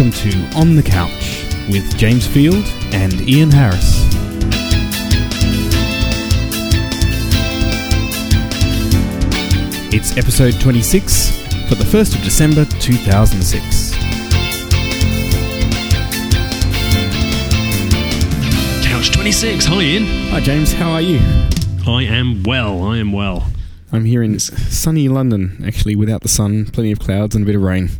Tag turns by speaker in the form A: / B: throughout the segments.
A: Welcome to On the Couch with James Field and Ian Harris. It's episode 26 for the 1st of December 2006.
B: Couch 26. Hi, Ian.
A: Hi, James. How are you?
B: I am well. I am well.
A: I'm here in sunny London, actually, without the sun, plenty of clouds, and a bit of rain.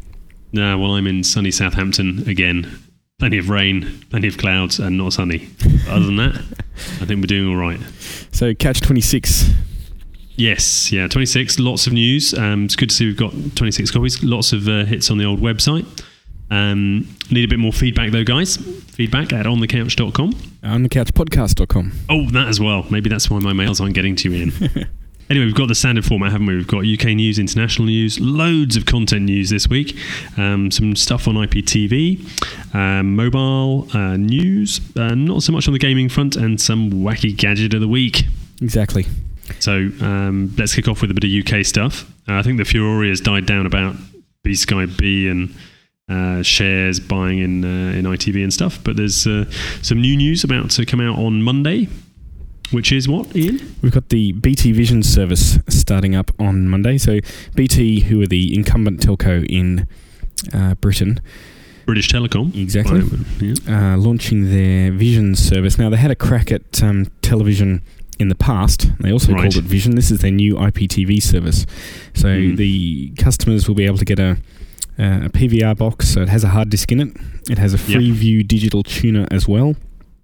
B: Uh, well, I'm in sunny Southampton again. Plenty of rain, plenty of clouds, and not sunny. But other than that, I think we're doing all right.
A: So, Catch 26.
B: Yes, yeah, 26. Lots of news. Um, it's good to see we've got 26 copies. Lots of uh, hits on the old website. Um, need a bit more feedback, though, guys. Feedback at onthecouch.com.
A: On the couchpodcast.com.
B: Oh, that as well. Maybe that's why my mails aren't getting to you, Ian. Anyway, we've got the standard format, haven't we? We've got UK news, international news, loads of content news this week, um, some stuff on IPTV, um, mobile uh, news, uh, not so much on the gaming front, and some wacky gadget of the week.
A: Exactly.
B: So um, let's kick off with a bit of UK stuff. Uh, I think the furore has died down about B Sky B and uh, shares buying in uh, in ITV and stuff, but there's uh, some new news about to come out on Monday. Which is what, Ian?
A: We've got the BT Vision service starting up on Monday. So, BT, who are the incumbent telco in uh, Britain,
B: British Telecom.
A: exactly,
B: Yeah.
A: uh, launching their Vision service. Now, they had a crack at um, television in the past. They also
B: Right.
A: called it Vision. This is their new IPTV service. So,
B: Mm.
A: the customers will be able to get a uh, a PVR box. So it has a hard disk in it. It has a
B: Yep.
A: Freeview digital tuner as well.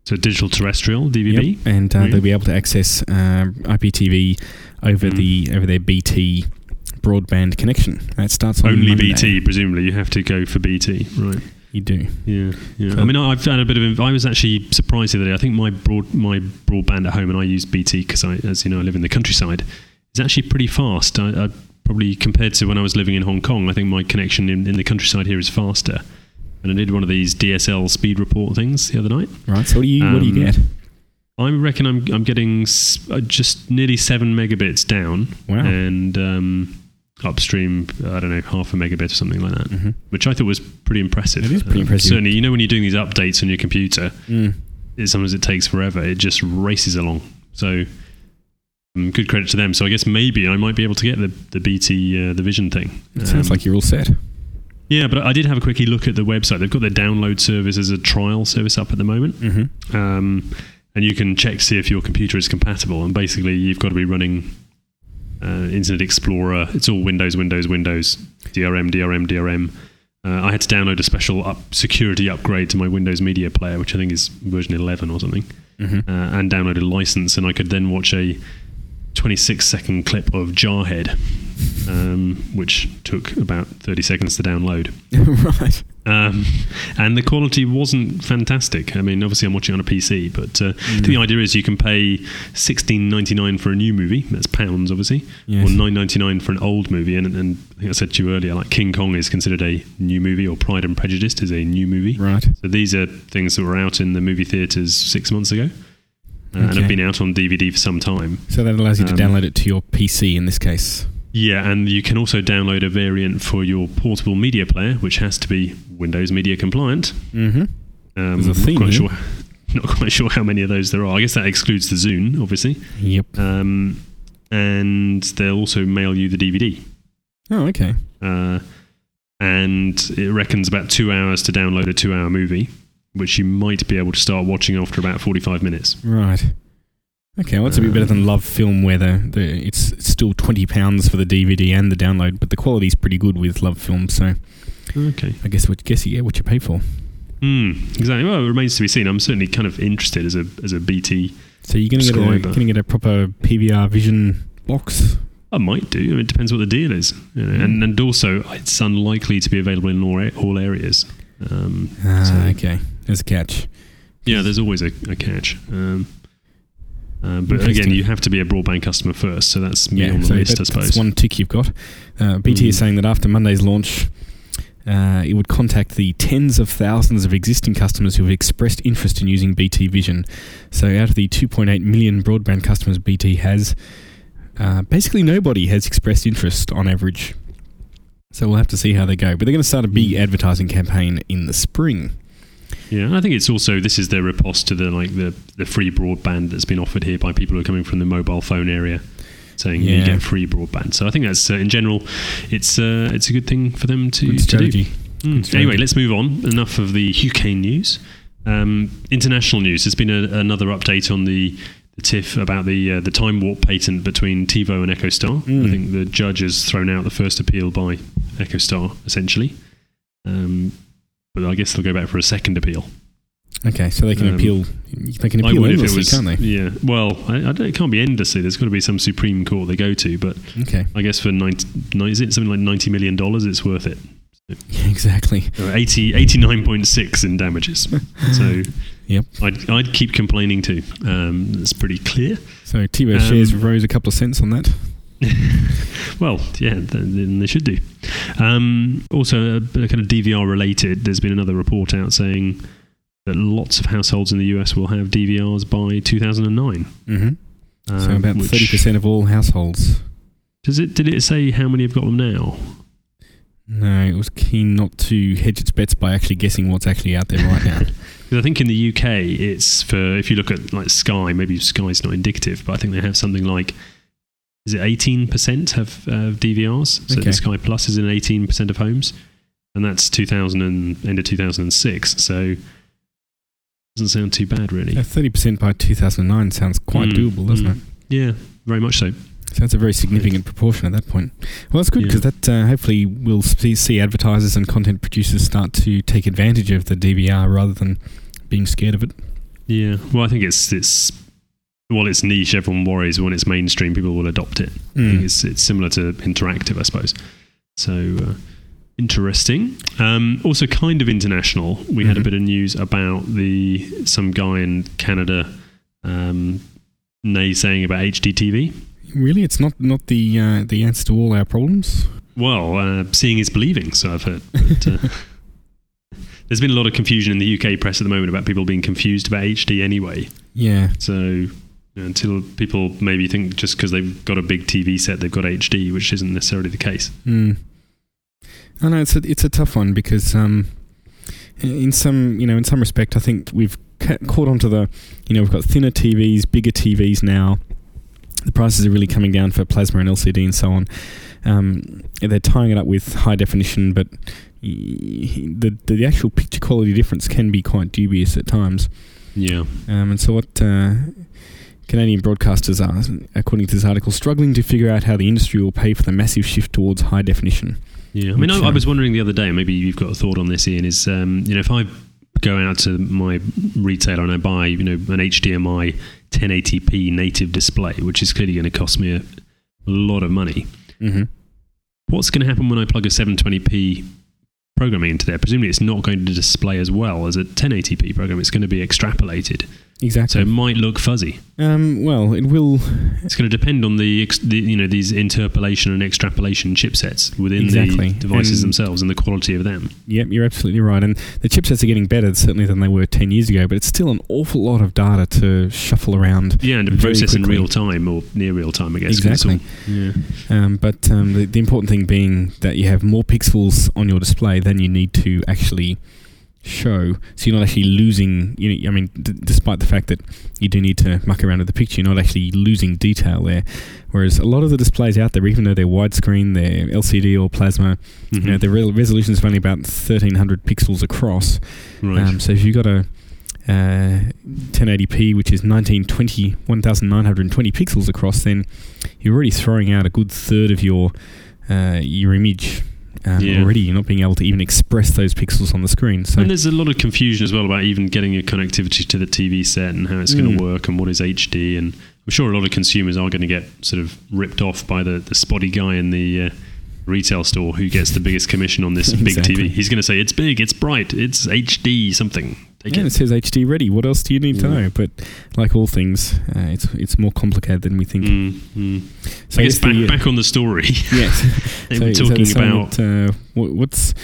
B: So digital terrestrial DVB.
A: Yep, and uh, they'll be able to access uh, IPTV over
B: Mm.
A: the over their BT broadband connection. That starts on
B: Only
A: Monday.
B: BT, presumably. You have to go for BT, right?
A: You do.
B: Yeah, yeah. I mean, I've had a bit of. I was actually surprised the other day. I think my broad my broadband at home, and I use BT because I, as you know, I live in the countryside. Is actually pretty fast. I, I probably compared to when I was living in Hong Kong. I think my connection in, in the countryside here is faster. And I did one of these DSL speed report things the other night.
A: Right. So what do you what do you
B: Um,
A: get?
B: I reckon I'm I'm getting uh, just nearly seven megabits down,
A: Wow.
B: and um, upstream I don't know half a megabit or something like that,
A: Mhm.
B: which I thought was pretty impressive.
A: It is pretty
B: Um,
A: impressive.
B: Certainly, you know when you're doing these updates on your computer,
A: Mm.
B: it, sometimes it takes forever. It just races along. So. um, Good credit to them. So I guess maybe I might be able to get the the BT uh, the Vision thing.
A: It sounds
B: Um,
A: like you're all set.
B: Yeah, but I did have a quickie look at the website. They've got their download service as a trial service up at the moment.
A: Mm-hmm.
B: um, and you can check to see if your computer is compatible. And basically, you've got to be running uh, Internet Explorer. It's all Windows, Windows, Windows, DRM, DRM, DRM. Uh, I had to download a special up security upgrade to my Windows Media Player, which I think is version 11 or something,
A: Mm-hmm.
B: uh, and download a license, and I could then watch a 26 second clip of Jarhead, um, which took about 30 seconds to download.
A: right.
B: Um, and the quality wasn't fantastic. I mean, obviously, I'm watching on a PC, but uh,
A: Mm.
B: the idea is you can pay 16.99 for a new movie. That's pounds, obviously,
A: Yes.
B: or 9.99 for an old movie. And, and I think I said to you earlier, like King Kong is considered a new movie, or Pride and Prejudice is a new movie.
A: Right.
B: So these are things that were out in the movie theaters six months ago, uh, and have been out on DVD for some time.
A: So that allows you to
B: Um,
A: download it to your PC in this case.
B: Yeah, and you can also download a variant for your portable media player, which has to be Windows Media compliant.
A: Mm-hmm.
B: Um,
A: There's a theme
B: not quite sure. Not quite sure how many of those there are. I guess that excludes the Zune, obviously.
A: Yep.
B: Um, and they'll also mail you the DVD.
A: Oh, okay.
B: Uh, and it reckons about two hours to download a two-hour movie, which you might be able to start watching after about forty-five minutes.
A: Right. Okay, well, it's a bit better than LoveFilm, where the, the it's, still twenty pounds for the DVD and the download, but the quality's pretty good with LoveFilm. So
B: Okay.
A: I guess what guess you get what you pay for.
B: Hmm. exactly. Well, it remains to be seen. I'm certainly kind of interested as a as a BT.
A: So you're going to get a going to get a proper PVR Vision box.
B: I might do. I mean, it depends what the deal is, you know, and and also it's unlikely to be available in all, all areas. Um,
A: Ah,
B: so-
A: okay. There's a catch.
B: Yeah, there's always a, a catch. Um, uh, but again, you have to be a broadband customer first, so that's me
A: Yeah,
B: on the
A: so
B: list,
A: that-
B: I suppose.
A: that's one tick you've got. Uh, BT is
B: Mm.
A: saying that after Monday's launch, uh, it would contact the tens of thousands of existing customers who have expressed interest in using BT Vision. So, out of the 2.8 million broadband customers BT has, uh, basically nobody has expressed interest on average. So we'll have to see how they go. But they're going to start a big advertising campaign in the spring.
B: Yeah, I think it's also this is their riposte to the like the, the free broadband that's been offered here by people who are coming from the mobile phone area, saying you get free broadband. So I think that's uh, in general, it's uh, it's a good thing for them to, to do. Mm. Anyway, let's move on. Enough of the UK news. Um, international news. There's been a, another update on the, the TIFF about the uh, the time warp patent between TiVo and EchoStar.
A: Mm.
B: I think the judge has thrown out the first appeal by EchoStar, essentially. Um, but I guess they'll go back for a second appeal.
A: Okay, so they can
B: Um,
A: appeal. They can appeal endlessly,
B: was,
A: can't they?
B: Yeah. Well, I, I it can't be endlessly. There's got to be some supreme court they go to. But
A: Okay,
B: I guess for 90, nine- is it something like ninety million dollars? It's worth it.
A: yeah, exactly.
B: Or 80, 89.6 in damages. so
A: Yep.
B: I'd, I'd keep complaining too. Um, it's pretty clear.
A: So TiVo
B: Um,
A: shares rose a couple of cents on that.
B: Well, yeah, then they should do. Um, also, a kind of DVR related, there's been another report out saying that lots of households in the US will have DVRs by 2009.
A: hmm
B: Um,
A: so about
B: which-
A: thirty percent of all households.
B: Does it? Did it say how many have got them now?
A: No, it was keen not to hedge its bets by actually guessing what's actually out there right now.
B: Because I think in the UK, it's for if you look at like Sky, maybe Sky's not indicative, but I think they have something like is it eighteen percent have uh, DVRs? So
A: Okay.
B: the Sky Plus is in eighteen percent of homes, and that's two thousand and end of two thousand and six. So doesn't sound too bad, really.
A: Thirty percent by two thousand nine sounds quite
B: Mm,
A: doable, doesn't
B: mm.
A: it?
B: Yeah, very much so.
A: So that's a very significant proportion at that point. Well, that's good
B: Yeah.
A: because that uh, hopefully will see, see advertisers and content producers start to take advantage of the DVR rather than being scared of it.
B: Yeah. Well, I think it's it's well, it's niche. Everyone worries when it's mainstream, people will adopt it. I think
A: Mm.
B: it's it's similar to interactive, I suppose. So uh, interesting. Um, also, kind of international. We had a
A: Mhm.
B: bit of news about the some guy in Canada um, naysaying about HDTV.
A: Really, it's not not the uh, the answer to all our problems.
B: Well, uh, seeing is believing, so I've heard. But, uh, there's been a lot of confusion in the UK press at the moment about people being confused about HD anyway.
A: Yeah,
B: So until people maybe think just because they've got a big TV set, they've got HD, which isn't necessarily the case.
A: Mm. I know it's a it's a tough one because um, in some you know in some respect I think we've ca- caught onto the you know we've got thinner TVs, bigger TVs now. The prices are really coming down for plasma and LCD and so on. Um, they're tying it up with high definition, but the the actual picture quality difference can be quite dubious at times.
B: Yeah.
A: Um, and so, what uh, Canadian broadcasters are, according to this article, struggling to figure out how the industry will pay for the massive shift towards high definition.
B: Yeah, I mean, I, I was wondering the other day. Maybe you've got a thought on this, Ian. Is um, you know, if I go out to my retailer and I buy, you know, an HDMI 1080p native display, which is clearly going to cost me a lot of money.
A: Mm-hmm.
B: What's going to happen when I plug a 720p programming into there? Presumably, it's not going to display as well as a 1080p program. It's going to be extrapolated, so it might look fuzzy.
A: um, well, it will.
B: It's going to depend on the, ex- the you know these interpolation and extrapolation chipsets within
A: Exactly.
B: the devices
A: And-
B: themselves and the quality of them.
A: Yep, you're absolutely right. And the chipsets are getting better, certainly, than they were 10 years ago, but it's still an awful lot of data to shuffle around.
B: Yeah, and to process in real time or near real time, I guess. it's all- yeah.
A: Um, but um, the, the important thing being that you have more pixels on your display than you need to actually show. So you're not actually losing. You know, I mean, d- despite the fact that you do need to muck around with the picture, you're not actually losing detail there. Whereas a lot of the displays out there, even though they're widescreen, they're LCD or plasma,
B: Mhm.
A: you know, the re- resolution is only about 1300 pixels across.
B: right.
A: Um, so if you've got a uh, 1080p, which is 1920, 1920 pixels across, then you're already throwing out a good third of your uh, your image um,
B: Yeah.
A: already. You're not being able to even express those pixels on the screen. So
B: and there's a lot of confusion as well about even getting your connectivity to the TV set and how it's going
A: Mm.
B: to work and what is HD. And I'm sure a lot of consumers are going to get sort of ripped off by the, the spotty guy in the uh, retail store who gets the biggest commission on this big TV. He's going to say, it's big, it's bright, it's HD something. Take
A: yeah,
B: it.
A: it says HD ready. What else do you need to know? But like all things, uh, it's it's more complicated than we think.
B: Mm, mm.
A: So
B: I guess back,
A: the, uh,
B: back on the story.
A: Yes.
B: they
A: So
B: were talking
A: saying
B: about.
A: that, uh, what, what's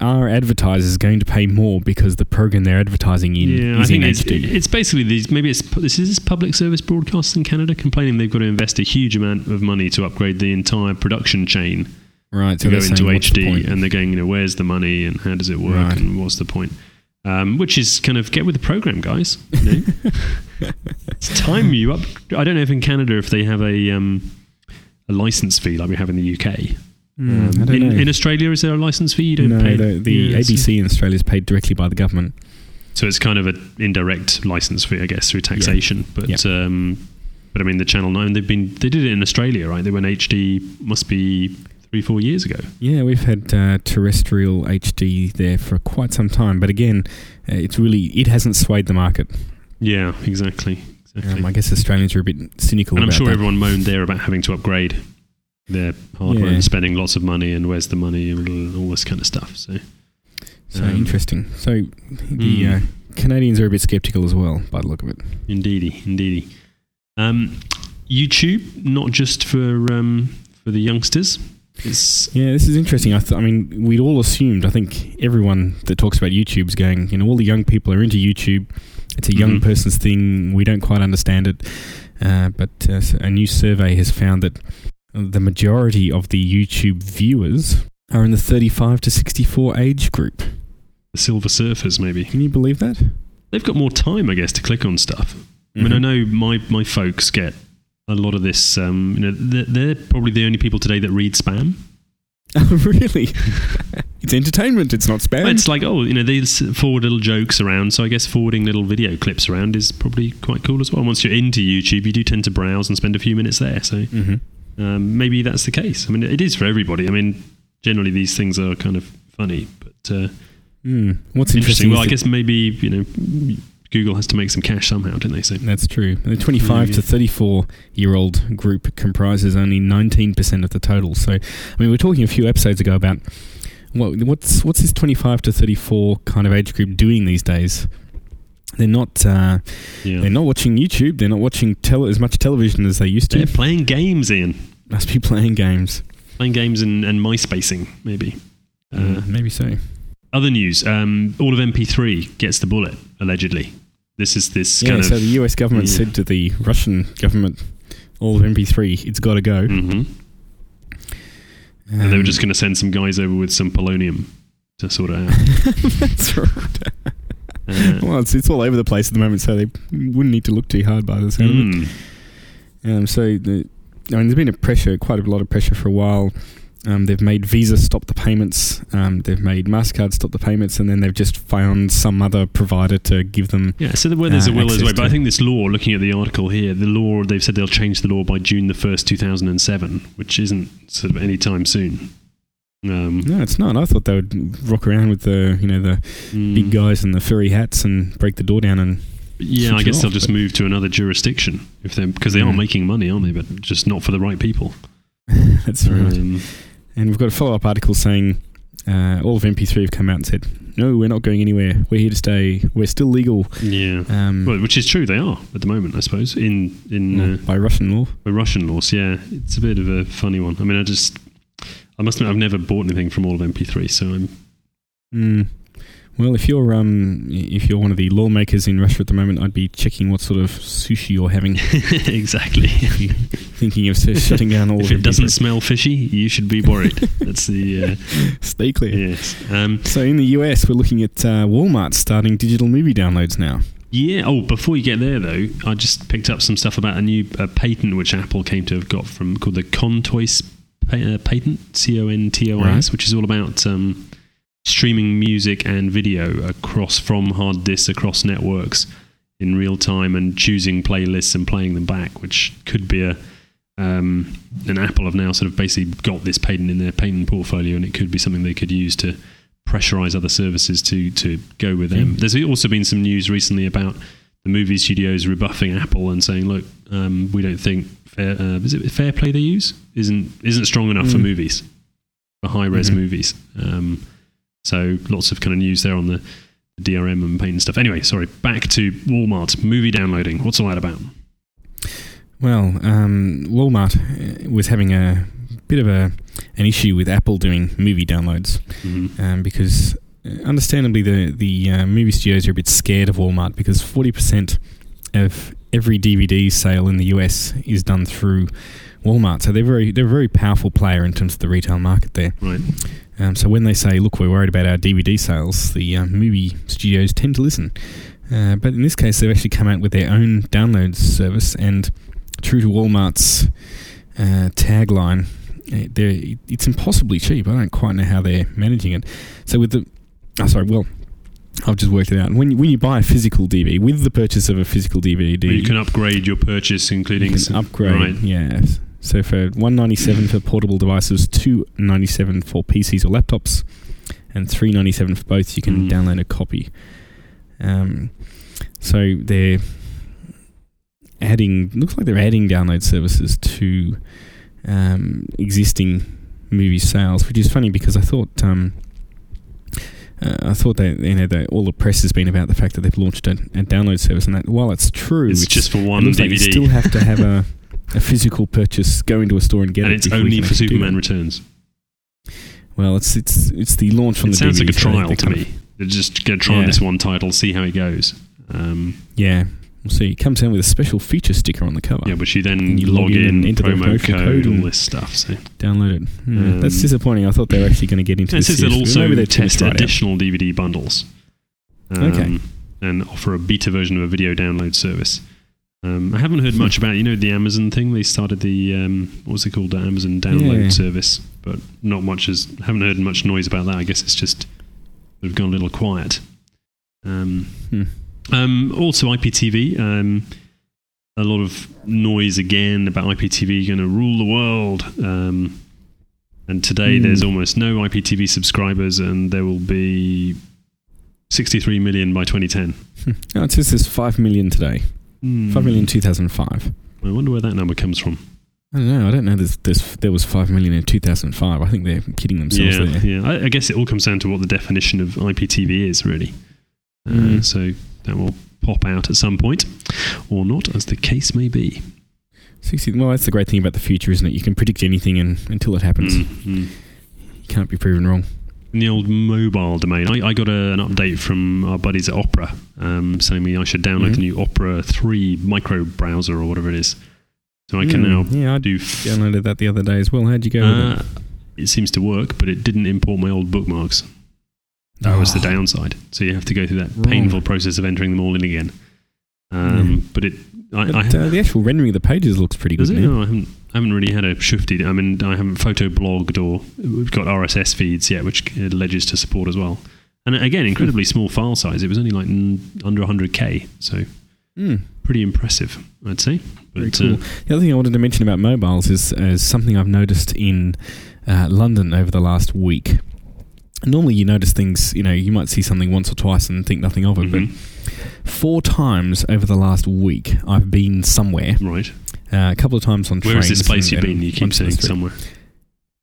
A: are advertisers going to pay more because the program they're advertising in
B: Yeah, I
A: is in
B: it's,
A: HD?
B: it's basically these. Maybe it's this is public service broadcasts in Canada complaining they've got to invest a huge amount of money to upgrade the entire production chain
A: Right.
B: to
A: So
B: go into
A: saying, what's the
B: HD, and they're going, you know, where's the money and how does it work
A: Right.
B: and what's the point? Um, which is kind of get with the program, guys. You know? it's time you up. I don't know if in Canada if they have a um, a license fee like we have in the UK.
A: Hmm,
B: Um, in, in Australia, is there a license fee? You don't
A: no,
B: pay
A: the, the
B: Yeah, it's-
A: ABC in Australia is paid directly by the government.
B: So it's kind of an indirect license fee, I guess, through taxation. But
A: Yeah.
B: um, but I mean, the Channel Nine, they've been they did it in Australia, right? They went HD must be three four years ago.
A: Yeah, we've had uh, terrestrial HD there for quite some time, but again, uh, it's really it hasn't swayed the market.
B: Yeah, exactly. exactly.
A: Um, I guess Australians are a bit cynical
B: and I'm sure
A: that.
B: everyone moaned there about having to upgrade their hardware
A: Yeah.
B: and spending lots of money and where's the money and all this kind of stuff. So
A: so
B: um,
A: interesting. So the
B: Mm.
A: uh, Canadians are a bit skeptical as well, by the look of it.
B: indeedy, indeedy. Um, YouTube, not just for um, for the youngsters. It's
A: Yeah, this is interesting. I, th- I mean, we'd all assumed. I think everyone that talks about YouTube's going. You know, all the young people are into YouTube. It's a young
B: Mhm.
A: person's thing. We don't quite understand it. Uh, but uh, a new survey has found that the majority of the YouTube viewers are in the 35 to 64 age group.
B: the Silver Surfers, maybe.
A: Can you believe that?
B: They've got more time, I guess, to click on stuff. I mean, I
A: Mhm.
B: know my, my folks get a lot of this. Um, you know, they're, they're probably the only people today that read spam.
A: Oh, really? it's entertainment. It's not spam.
B: It's like, oh, you know, they forward little jokes around. So I guess forwarding little video clips around is probably quite cool as well. Once you're into YouTube, you do tend to browse and spend a few minutes there. So
A: hmm
B: um, maybe that's the case. I mean, it is for everybody. I mean, generally these things are kind of funny, but uh,
A: Mm. What's
B: interesting.
A: interesting?
B: Well, I guess maybe you know, Google has to make some cash somehow, didn't they? So
A: that's true. The 25
B: Yeah.
A: to 34 year old group comprises only 19% of the total. So, I mean, we were talking a few episodes ago about what, what's what's this 25 to 34 kind of age group doing these days. They're not. Uh,
B: yeah,
A: They're not watching YouTube. They're not watching tele- as much television as they used to.
B: they're playing games, Ian.
A: Must be playing games.
B: Playing games and, and MySpacing, maybe. Uh,
A: Mm, maybe so.
B: Other news: um, AllOfMP3 gets the bullet allegedly. This is this
A: Yeah.
B: kind
A: So
B: of.
A: the U.S. government
B: yeah.
A: said to the Russian government, "AllOfMP3, it's got to go."
B: Mhm. And they were
A: Um,
B: just going to send some guys over with some polonium to sort it out.
A: That's right.
B: Uh,
A: well, it's, it's all over the place at the moment, so they wouldn't need to look too hard by the sound of it.
B: mm,
A: Um, so, the, I mean, there's been a pressure, quite a lot of pressure for a while. Um, they've made Visa stop the payments. Um, they've made Mastercard stop the payments, and then they've just found some other provider to give them.
B: yeah, so the, where there's
A: Uh,
B: a will, there's a way. But I think this law, looking at the article here, the law they've said they'll change the law by June the first, two thousand and seven, which isn't sort of any time soon. Um,
A: No, it's not. I thought they would rock around with the, you know, the
B: mm,
A: big guys and the furry hats and break the door down and.
B: Yeah, I guess they'll just move to another jurisdiction if they because they are
A: Mm.
B: making money, aren't they? But just not for the right people.
A: That's right.
B: Um,
A: And we've got a follow up article saying uh, AllOfMP3 have come out and said, no, we're not going anywhere. We're here to stay. We're still legal.
B: yeah.
A: Um,
B: Well, which is true, they are at the moment, I suppose. In in
A: well,
B: uh,
A: by Russian law.
B: by Russian laws, yeah, it's a bit of a funny one. I mean, I just, I must admit, I've never bought anything from AllOfMP3, so I'm.
A: Mm. Well, if you're um, if you're one of the lawmakers in Russia at the moment, I'd be checking what sort of sushi you're having.
B: exactly.
A: Thinking of shutting down all
B: if
A: of
B: it doesn't
A: MP3.
B: smell fishy, you should be worried. That's the uh,
A: stay clear.
B: yes. Um,
A: So in the US, we're looking at uh, Walmart starting digital movie downloads now.
B: Yeah. Oh, before you get there, though, I just picked up some stuff about a new uh, patent which Apple came to have got from called the Contois uh, patent, C O N T O I S, which is all about um, streaming music and video across from hard disks across networks in real time and choosing playlists and playing them back, which could be a um, and Apple have now sort of basically got this patent in their patent portfolio, and it could be something they could use to pressurize other services to to go with them.
A: Mm.
B: There's also been some news recently about the movie studios rebuffing Apple and saying, "Look, um, we don't think fair, uh, is it FairPlay they use isn't isn't strong enough for
A: Mm.
B: movies, for high res
A: Mhm.
B: movies." Um, so lots of kind of news there on the DRM and patent stuff. Anyway, sorry, back to Walmart movie downloading. What's all that about?
A: Well, um, Walmart uh, was having a bit of a an issue with Apple doing movie downloads
B: Mhm.
A: um, because, uh, understandably, the the uh, movie studios are a bit scared of Walmart because forty percent of every DVD sale in the US is done through Walmart. So they're very they're a very powerful player in terms of the retail market there.
B: Right.
A: Um, so when they say, "Look, we're worried about our DVD sales," the um, movie studios tend to listen. Uh, but in this case, they've actually come out with their own download service, and true to Walmart's uh, tagline, uh, they're- it's impossibly cheap. I don't quite know how they're managing it. So with the, oh, sorry, well, I've just worked it out. When you, when you buy a physical DVD, with the purchase of a physical DVD,
B: Well, you can upgrade your purchase, including
A: you can upgrade.
B: Right.
A: Yeah. So for one ninety seven for portable devices, two ninety seven for PCs or laptops, and three ninety seven for both, you can
B: Mm.
A: download a copy. Um, so they're adding. Looks like they're adding download services to um, existing movie sales, which is funny because I thought. Um, uh, I thought that you know that all the press has been about the fact that they've launched a, a download service, and that while it's true,
B: It's just for
A: it
B: one
A: looks like you still have to have a, a physical purchase, go into a store and get
B: and
A: it.
B: it's only for
A: do
B: Superman. Returns.
A: Well, it's it's it's the launch from
B: It
A: the
B: sounds like a
A: DVD, so
B: trial to me.
A: of-
B: They're just going to try
A: Yeah.
B: this one title, see how it goes. Um,
A: yeah, we'll see. It comes down with a special feature sticker on the cover.
B: yeah, but you then
A: you
B: log,
A: log in
B: in,
A: and enter the
B: promo
A: promotion
B: code,
A: code
B: all this stuff. So
A: Download it. Yeah,
B: Um,
A: that's disappointing. I thought they were actually going to get into
B: it
A: this.
B: says they'll
A: seriously.
B: also
A: Maybe they're
B: test
A: right out.
B: additional DVD bundles. Um,
A: Okay.
B: And offer a beta version of a video download service. Um, I haven't heard much about you know the Amazon thing. They started the um, what was it called, the Amazon download
A: Yeah.
B: service, but not much as haven't heard much noise about that. I guess it's just they've gone a little quiet. Um,
A: Hmm.
B: um, also, IPTV. Um, a lot of noise again about IPTV going to rule the world. Um, and today
A: Hmm.
B: there's almost no IPTV subscribers, and there will be 63 million by 2010.
A: Oh, it says there's five million today.
B: Hmm.
A: Five million in two thousand five.
B: I wonder where that number comes from.
A: I don't know. I don't know. There's, there's there was five million in two thousand five. I think they're kidding themselves
B: yeah,
A: there.
B: yeah. I, I guess it all comes down to what the definition of IPTV is, really. Uh,
A: Mm.
B: so that will pop out at some point, or not, as the case may be.
A: 60, well, that's the great thing about the future, isn't it? You can predict anything, and until it happens,
B: Mm, mm.
A: you can't be proven wrong.
B: In the old mobile domain, I, I got a, an update from our buddies at Opera um, saying me I should download
A: Mhm.
B: the new Opera 3 micro browser or whatever it is. So I can
A: Mm,
B: now
A: Yeah, I
B: do. F-
A: downloaded that the other day as well. How'd you go with
B: uh,
A: it?
B: it seems to work, but it didn't import my old bookmarks. That was the
A: Oh.
B: downside. So you have to go through that
A: Wrong.
B: painful process of entering them all in again. Um, But it, I,
A: But,
B: I
A: uh, the actual rendering of the pages looks pretty good
B: it? No, I haven't. I haven't really had a shifted. I mean, I haven't photo blogged or we've got RSS feeds yet, which it alleges to support as well. And again, incredibly small file size. It was only like under 100k, so
A: Mm,
B: pretty impressive, I'd say.
A: very
B: But,
A: cool.
B: uh,
A: the other thing I wanted to mention about mobiles is, is something I've noticed in uh, London over the last week. Normally, you notice things. You know, you might see something once or twice and think nothing of it.
B: mhm,
A: But four times over the last week, I've been somewhere.
B: right.
A: Uh, a couple of times on
B: Where is this place you've been? You keep saying somewhere.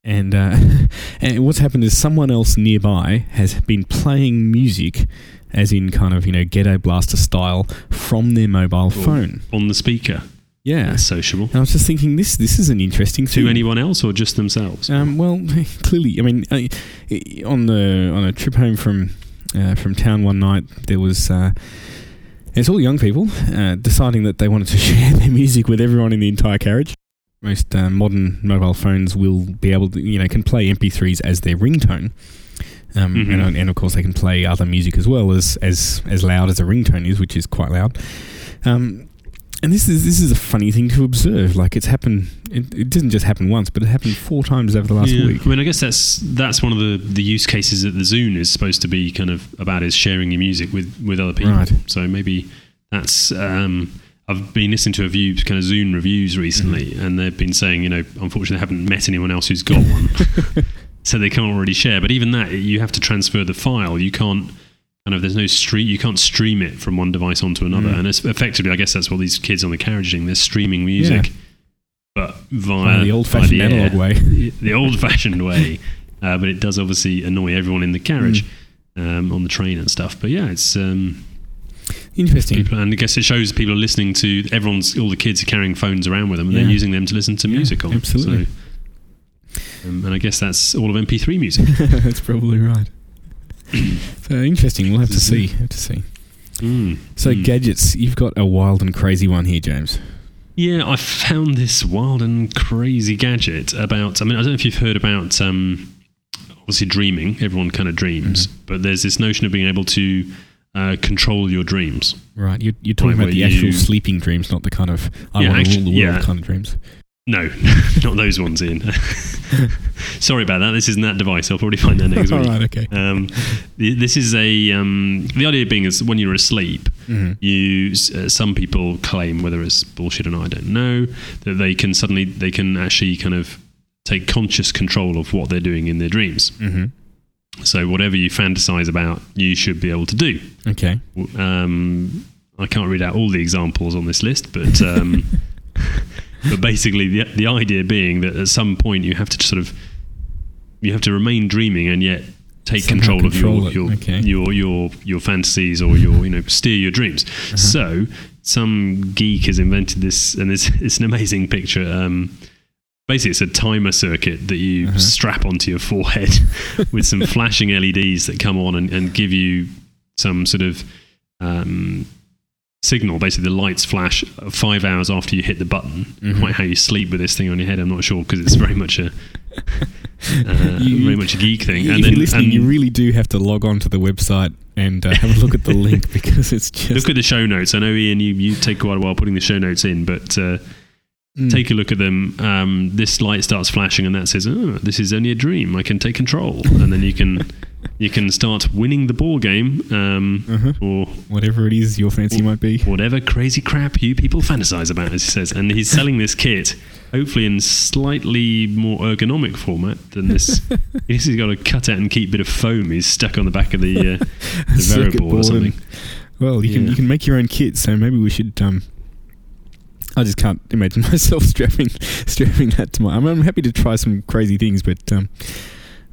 A: And, uh, and what's happened is someone else nearby has been playing music, as in kind of you know ghetto blaster style, from their mobile phone.
B: On the speaker.
A: Yeah.
B: That's sociable.
A: And I was just thinking, this this is an interesting thing.
B: To anyone else or just themselves?
A: Um, well, clearly, I mean, on the on a trip home from uh, from town one night, there was uh, it's all young people uh, deciding that they wanted to share their music with everyone in the entire carriage. Most uh, modern mobile phones will be able to, you know, can play MP3s as their ringtone. Um,
B: Mhm.
A: and, and of course, they can play other music as well as as as loud as a ringtone is, which is quite loud. Um, and this is this is a funny thing to observe. Like it's happened. It, it didn't just happen once, but it happened four times over the last
B: Yeah.
A: week.
B: I mean, I guess that's that's one of the, the use cases that the Zune is supposed to be kind of about is sharing your music with, with other people.
A: Right.
B: So maybe that's. Um, I've been listening to a few kind of Zune reviews recently,
A: Mm-hmm.
B: and they've been saying, you know, unfortunately, they haven't met anyone else who's got one, so they can't really share. But even that, you have to transfer the file. You can't kind of there's no stream. You can't stream it from one device onto another,
A: Mm.
B: and it's effectively, I guess that's what these kids on the carriage are doing. They're streaming music, but via
A: the old-fashioned
B: via the air
A: analog way.
B: the old-fashioned way. Uh, but it does obviously annoy everyone in the carriage,
A: Mm.
B: um, on the train and stuff. But yeah, it's um,
A: Interesting.
B: people, and I guess it shows people are listening to everyone's. All the kids are carrying phones around with them, and
A: Yeah.
B: they're using them to listen to
A: Yeah,
B: music on.
A: absolutely.
B: So, um, and I guess that's AllOfMP3 music.
A: That's probably right. so interesting. We'll have to see. Have to see.
B: Mm.
A: So
B: Mm.
A: gadgets. You've got a wild and crazy one here, James.
B: Yeah, I found this wild and crazy gadget about. I mean, I don't know if you've heard about. Um, obviously, dreaming. Everyone kind of dreams,
A: Mm-hmm.
B: but there's this notion of being able to uh, control your dreams.
A: Right. You're, you're talking
B: Right,
A: about the actual
B: you-
A: sleeping dreams, not the kind of I
B: Yeah,
A: want to rule the world
B: yeah.
A: kind of dreams.
B: No, not those ones, Ian. Sorry about that. This isn't that device. I'll probably find that next week.
A: right. Okay.
B: Um, this is a um, the idea being is when you're asleep,
A: Mhm.
B: you uh, some people claim whether it's bullshit or not, I don't know that they can suddenly they can actually kind of take conscious control of what they're doing in their dreams.
A: Mhm.
B: So whatever you fantasize about, you should be able to do.
A: Okay.
B: Um, I can't read out all the examples on this list, but um, but basically the the idea being that at some point you have to sort of you have to remain dreaming and yet take
A: Somehow
B: control of your your,
A: okay.
B: your your your fantasies or your you know steer your dreams.
A: Uh-huh.
B: So some geek has invented this, and it's it's an amazing picture. Um, basically, it's a timer circuit that you
A: Uh-huh.
B: strap onto your forehead with some flashing LEDs that come on and, and give you some sort of um, signal. Basically, the lights flash five hours after you hit the button.
A: Mhm.
B: Quite how you sleep with this thing on your head, I'm not sure because it's very much a uh,
A: You-
B: very much a geek thing.
A: And if you're listening, you really do have to log on to the website and uh, have a look at the link because it's just
B: look at the show notes. I know Ian, you, you take quite a while putting the show notes in, but uh,
A: Mm.
B: take a look at them. Um, this light starts flashing, and that says, "Oh, this is only a dream. I can take control." And then you can you can start winning the ball game, um,
A: Uh-huh.
B: or
A: whatever it is your fancy might be.
B: whatever crazy crap you people fantasize about, as he says. And he's selling this kit, hopefully in slightly more ergonomic format than this. he's got a cut out and keep bit of foam. He's stuck on the back of the, uh, the variable or
A: board
B: something.
A: and- well, you can you can make your own kit, so maybe we should. Um, I just can't imagine myself strapping strapping that to my. I mean, I'm happy to try some crazy things, but um,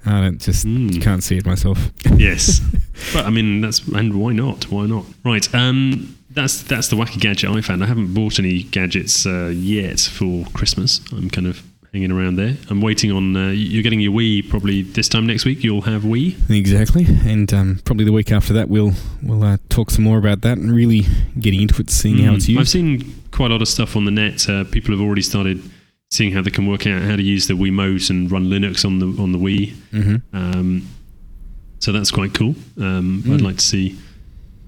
A: I don't just
B: Mm.
A: can't see it myself.
B: yes, but I mean that's and why not? Why not? Right. Um, that's that's the wacky gadget I found. I haven't bought any gadgets uh, yet for Christmas. I'm kind of hanging around there. I'm waiting on. Uh, you're getting your Wii probably this time next week. You'll have Wii.
A: Exactly, and um, probably the week after that, we'll we'll uh, talk some more about that and really getting into it, seeing how
B: Mm.
A: it's used.
B: I've seen quite a lot of stuff on the net. Uh, people have already started seeing how they can work out how to use the Wii Wiimote and run Linux on the on the Wii.
A: hmm
B: Um, so that's quite cool. Um, I'd
A: Mm.
B: like to see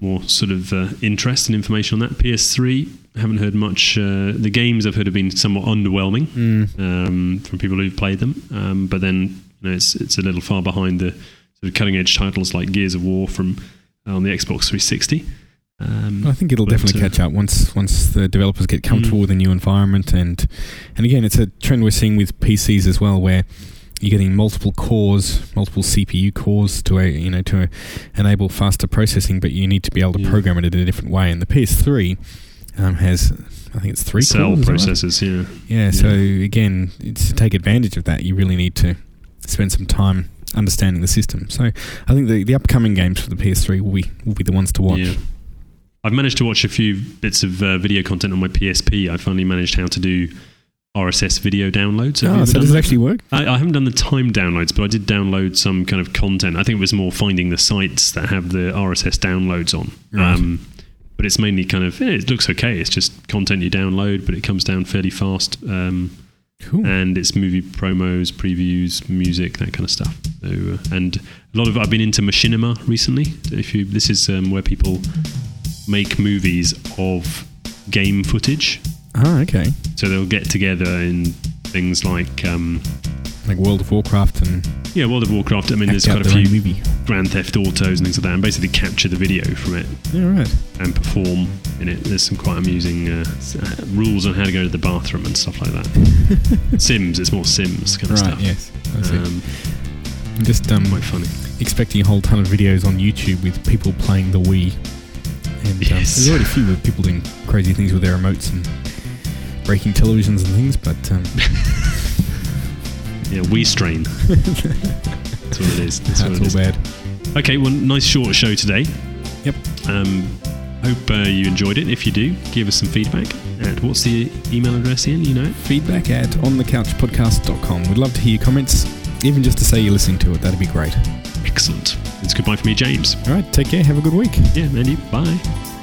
B: more sort of uh, interest and information on that. PS3, haven't heard much. Uh, the games I've heard have been somewhat underwhelming
A: Mm.
B: um, from people who've played them. Um, but then you know, it's it's a little far behind the sort of cutting edge titles like Gears of War from uh, on the Xbox 360. Um,
A: I think it'll definitely catch up once once the developers get comfortable
B: Mm.
A: with the new environment and and again it's a trend we're seeing with PCs as well where you're getting multiple cores, multiple CPU cores to a, you know to enable faster processing, but you need to be able to
B: Yeah.
A: program it in a different way. And the PS3 um, has I think it's three
B: cell
A: that right?
B: processors. Yeah.
A: Yeah, so again, it's to take advantage of that, you really need to spend some time understanding the system. So I think the, the upcoming games for the PS3 will be will be the ones to watch.
B: Yeah. I've managed to watch a few bits of uh, video content on my PSP. I finally managed how to do RSS video downloads. Have
A: Oh, so does it actually work?
B: I, I haven't done the time downloads, but I did download some kind of content. I think it was more finding the sites that have the RSS downloads on.
A: Right.
B: Um, but it's mainly kind of, yeah, it looks okay. It's just content you download, but it comes down fairly fast. Um,
A: Cool.
B: and it's movie promos, previews, music, that kind of stuff. So, uh, and a lot of I've been into machinima recently. If you, this is um, where people make movies of game footage.
A: Oh, okay.
B: So they'll get together in things like um,
A: Like World of Warcraft and
B: yeah, World of Warcraft. I mean, there's quite a few
A: movie.
B: Grand Theft Autos and things like that, and basically capture the video from it
A: Yeah, right.
B: and perform in it. There's some quite amusing uh, uh, rules on how to go to the bathroom and stuff like that. Sims, it's more Sims kind of
A: Right.
B: stuff.
A: Yes.
B: Um,
A: I'm just um,
B: quite funny.
A: expecting a whole ton of videos on YouTube with people playing the Wii. And um,
B: Yes.
A: there's already a few people doing crazy things with their remotes and breaking televisions and things, but um,
B: Yeah, we strain. That's what it is. That's,
A: that's
B: what it
A: all
B: is.
A: bad.
B: Okay, well, nice short show today.
A: Yep.
B: Um, hope uh, you enjoyed it. If you do, give us some feedback. At what's the email address, Ian? You know it?
A: Feedback at onthecouchpodcast.com. We'd love to hear your comments, even just to say you're listening to it. That'd be great.
B: Excellent. It's goodbye for me, James.
A: All right, take care. Have a good week.
B: Yeah, Andy. Bye.